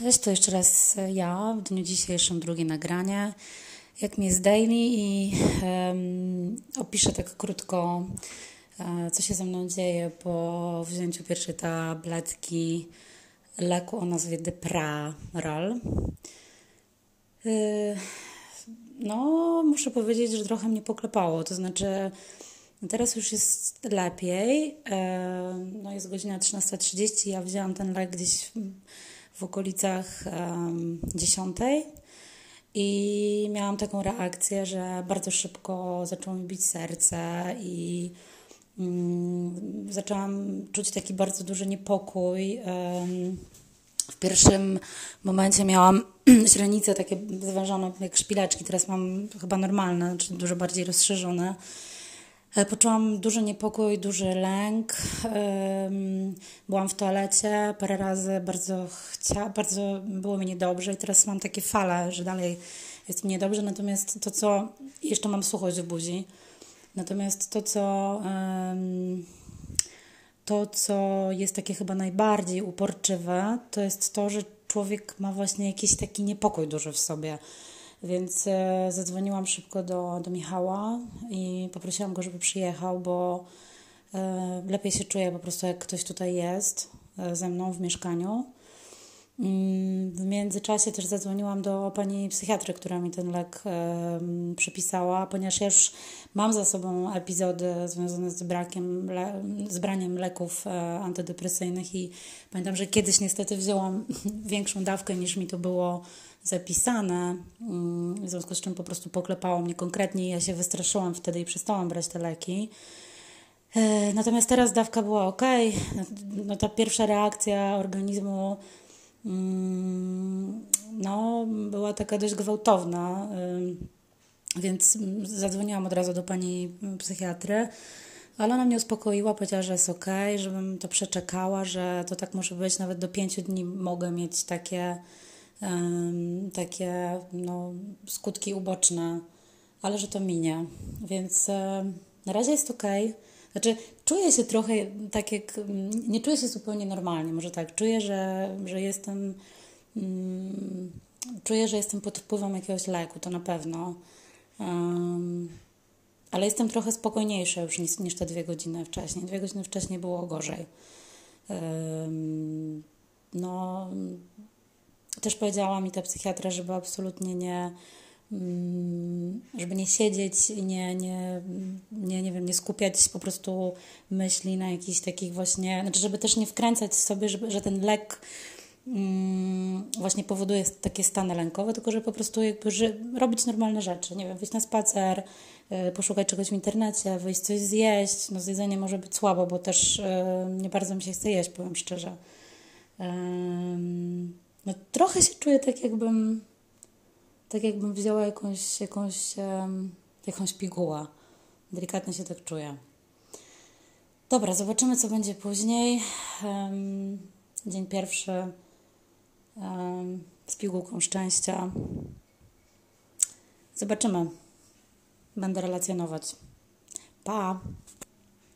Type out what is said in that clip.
Cześć, to jeszcze raz ja, w dniu dzisiejszym drugie nagranie. Jak mi jest daily i um, opiszę tak krótko, e, co się ze mną dzieje po wzięciu pierwszej tabletki leku o nazwie Depraral. Y, no, muszę powiedzieć, że trochę mnie poklepało, to znaczy teraz już jest lepiej, e, no jest godzina 13.30, ja wzięłam ten lek gdzieś w okolicach um, 10 i miałam taką reakcję, że bardzo szybko zaczęło mi bić serce i um, zaczęłam czuć taki bardzo duży niepokój. Um, w pierwszym momencie miałam źrenice takie zwężone jak szpileczki, teraz mam chyba normalne, czy dużo bardziej rozszerzone. E, poczułam duży niepokój, duży lęk. Byłam w toalecie parę razy, bardzo, chcia, bardzo było mi niedobrze i teraz mam takie fale, że dalej jest mi niedobrze. Natomiast to, co. Jeszcze mam suchość w buzi. Natomiast to, co. To, co jest takie chyba najbardziej uporczywe, to jest to, że człowiek ma właśnie jakiś taki niepokój duży w sobie. Więc e, zadzwoniłam szybko do, do Michała i poprosiłam go, żeby przyjechał, bo e, lepiej się czuję po prostu, jak ktoś tutaj jest e, ze mną w mieszkaniu. Mm, w międzyczasie też zadzwoniłam do pani psychiatry, która mi ten lek y, przypisała, ponieważ ja już mam za sobą epizody związane z brakiem, z braniem leków y, antydepresyjnych i pamiętam, że kiedyś niestety wzięłam większą dawkę niż mi to było zapisane, y, w związku z czym po prostu poklepało mnie konkretnie i ja się wystraszyłam wtedy i przestałam brać te leki. E, natomiast teraz dawka była ok. No, ta pierwsza reakcja organizmu Mm, no, była taka dość gwałtowna, więc zadzwoniłam od razu do pani psychiatry, ale ona mnie uspokoiła, powiedziała, że jest ok, żebym to przeczekała, że to tak może być, nawet do pięciu dni mogę mieć takie, takie no, skutki uboczne, ale że to minie, więc na razie jest ok. Znaczy, czuję się trochę tak jak. Nie czuję się zupełnie normalnie, może tak. Czuję, że, że jestem. Um, czuję, że jestem pod wpływem jakiegoś leku, to na pewno. Um, ale jestem trochę spokojniejsza już niż, niż te dwie godziny wcześniej. Dwie godziny wcześniej było gorzej. Um, no, też powiedziała mi ta psychiatra, żeby absolutnie nie Mm, żeby nie siedzieć i nie, nie, nie, nie wiem, nie skupiać po prostu myśli na jakichś takich właśnie, znaczy żeby też nie wkręcać sobie, żeby, że ten lek mm, właśnie powoduje takie stany lękowe, tylko że po prostu jakby że robić normalne rzeczy, nie wiem, wyjść na spacer, y, poszukać czegoś w internecie, wyjść coś zjeść, no zjedzenie może być słabo, bo też y, nie bardzo mi się chce jeść, powiem szczerze. No trochę się czuję tak jakbym tak jakbym wzięła jakąś, jakąś, jakąś pigułę. Delikatnie się tak czuję. Dobra, zobaczymy, co będzie później. Dzień pierwszy z pigułką szczęścia. Zobaczymy. Będę relacjonować. Pa!